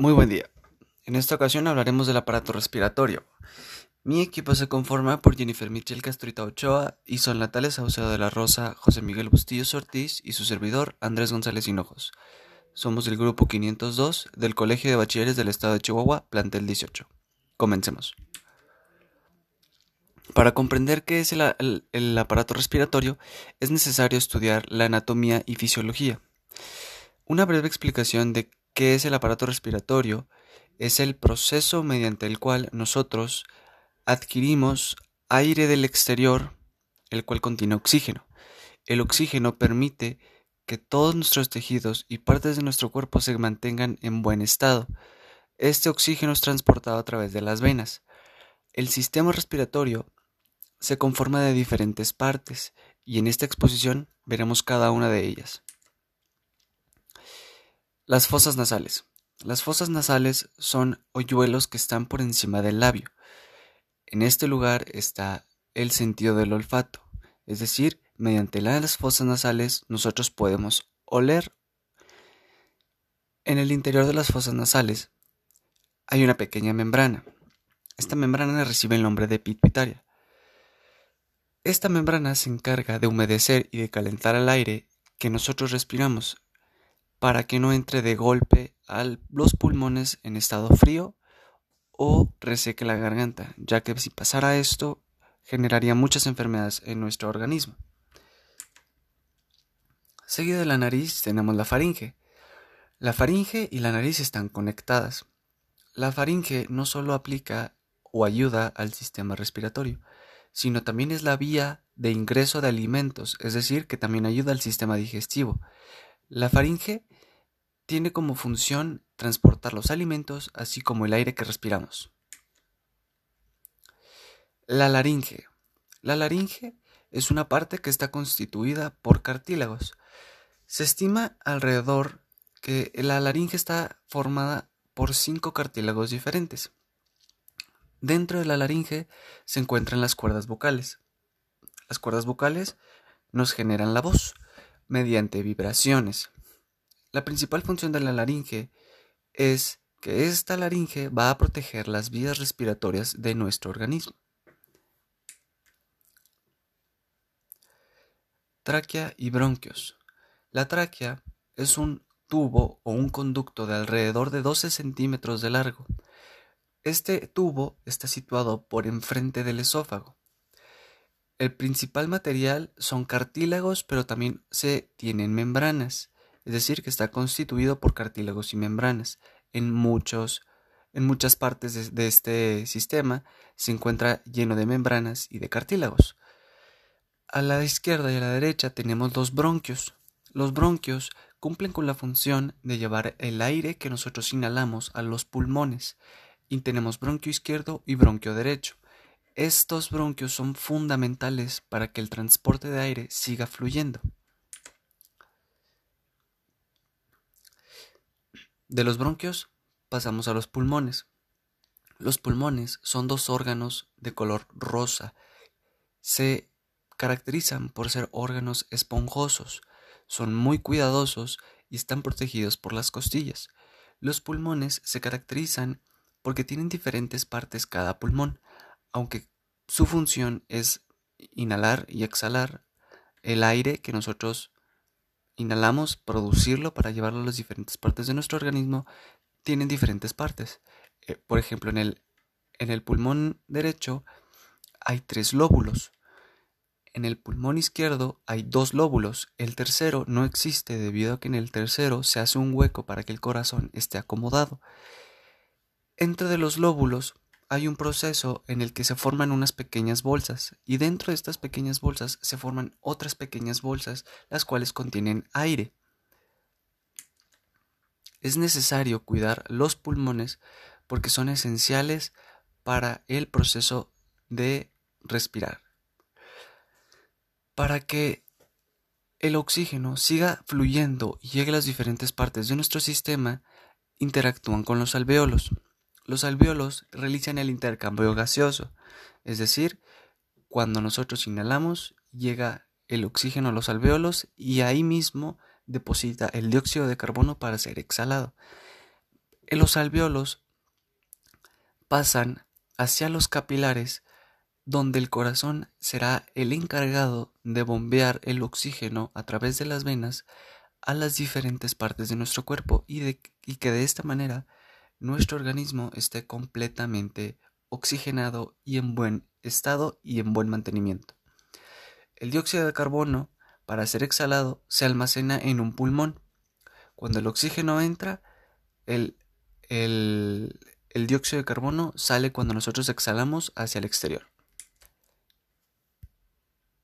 Muy buen día. En esta ocasión hablaremos del aparato respiratorio. Mi equipo se conforma por Jennifer Michel Castrita Ochoa y son Natales Saucedo de la Rosa, José Miguel Bustillos Ortiz y su servidor Andrés González Hinojos. Somos el grupo 502 del Colegio de Bachilleres del Estado de Chihuahua, plantel 18. Comencemos. Para comprender qué es el, el aparato respiratorio es necesario estudiar la anatomía y fisiología. Una breve explicación de qué es el aparato respiratorio es el proceso mediante el cual nosotros adquirimos aire del exterior, el cual contiene oxígeno. El oxígeno permite que todos nuestros tejidos y partes de nuestro cuerpo se mantengan en buen estado. Este oxígeno es transportado a través de las venas. El sistema respiratorio se conforma de diferentes partes y en esta exposición veremos cada una de ellas. Las fosas nasales. Las fosas nasales son hoyuelos que están por encima del labio. En este lugar está el sentido del olfato, es decir, mediante las fosas nasales nosotros podemos oler. En el interior de las fosas nasales hay una pequeña membrana. Esta membrana recibe el nombre de pituitaria. Esta membrana se encarga de humedecer y de calentar el aire que nosotros respiramos para que no entre de golpe a los pulmones en estado frío o reseque la garganta, ya que si pasara esto generaría muchas enfermedades en nuestro organismo. Seguido de la nariz tenemos la faringe. La faringe y la nariz están conectadas. La faringe no solo aplica o ayuda al sistema respiratorio, sino también es la vía de ingreso de alimentos, es decir, que también ayuda al sistema digestivo. La faringe tiene como función transportar los alimentos así como el aire que respiramos. La laringe. La laringe es una parte que está constituida por cartílagos. Se estima alrededor que la laringe está formada por cinco cartílagos diferentes. Dentro de la laringe se encuentran las cuerdas vocales. Las cuerdas vocales nos generan la voz mediante vibraciones. La principal función de la laringe es que esta laringe va a proteger las vías respiratorias de nuestro organismo. Tráquea y bronquios. La tráquea es un tubo o un conducto de alrededor de 12 centímetros de largo. Este tubo está situado por enfrente del esófago. El principal material son cartílagos, pero también se tienen membranas es decir, que está constituido por cartílagos y membranas. En, muchos, en muchas partes de, este sistema se encuentra lleno de membranas y de cartílagos. A la izquierda y a la derecha tenemos los bronquios. Los bronquios cumplen con la función de llevar el aire que nosotros inhalamos a los pulmones. Y tenemos bronquio izquierdo y bronquio derecho. Estos bronquios son fundamentales para que el transporte de aire siga fluyendo. De los bronquios pasamos a los pulmones. Los pulmones son dos órganos de color rosa. Se caracterizan por ser órganos esponjosos, son muy cuidadosos y están protegidos por las costillas. Los pulmones se caracterizan porque tienen diferentes partes cada pulmón, aunque su función es inhalar y exhalar el aire que nosotros inhalamos, producirlo para llevarlo a las diferentes partes de nuestro organismo, tienen diferentes partes. Eh, por ejemplo, en el, en el pulmón derecho hay tres lóbulos. En el pulmón izquierdo hay dos lóbulos. El tercero no existe debido a que en el tercero se hace un hueco para que el corazón esté acomodado. Entre de los lóbulos hay un proceso en el que se forman unas pequeñas bolsas y dentro de estas pequeñas bolsas se forman otras pequeñas bolsas las cuales contienen aire. Es necesario cuidar los pulmones porque son esenciales para el proceso de respirar. Para que el oxígeno siga fluyendo y llegue a las diferentes partes de nuestro sistema, interactúan con los alveolos. Los alveolos realizan el intercambio gaseoso, es decir, cuando nosotros inhalamos llega el oxígeno a los alveolos y ahí mismo deposita el dióxido de carbono para ser exhalado. los alveolos pasan hacia los capilares donde el corazón será el encargado de bombear el oxígeno a través de las venas a las diferentes partes de nuestro cuerpo y, y que de esta manera nuestro organismo esté completamente oxigenado y en buen estado y en buen mantenimiento. El dióxido de carbono, para ser exhalado, se almacena en un pulmón. Cuando el oxígeno entra, el, el, el dióxido de carbono sale cuando nosotros exhalamos hacia el exterior.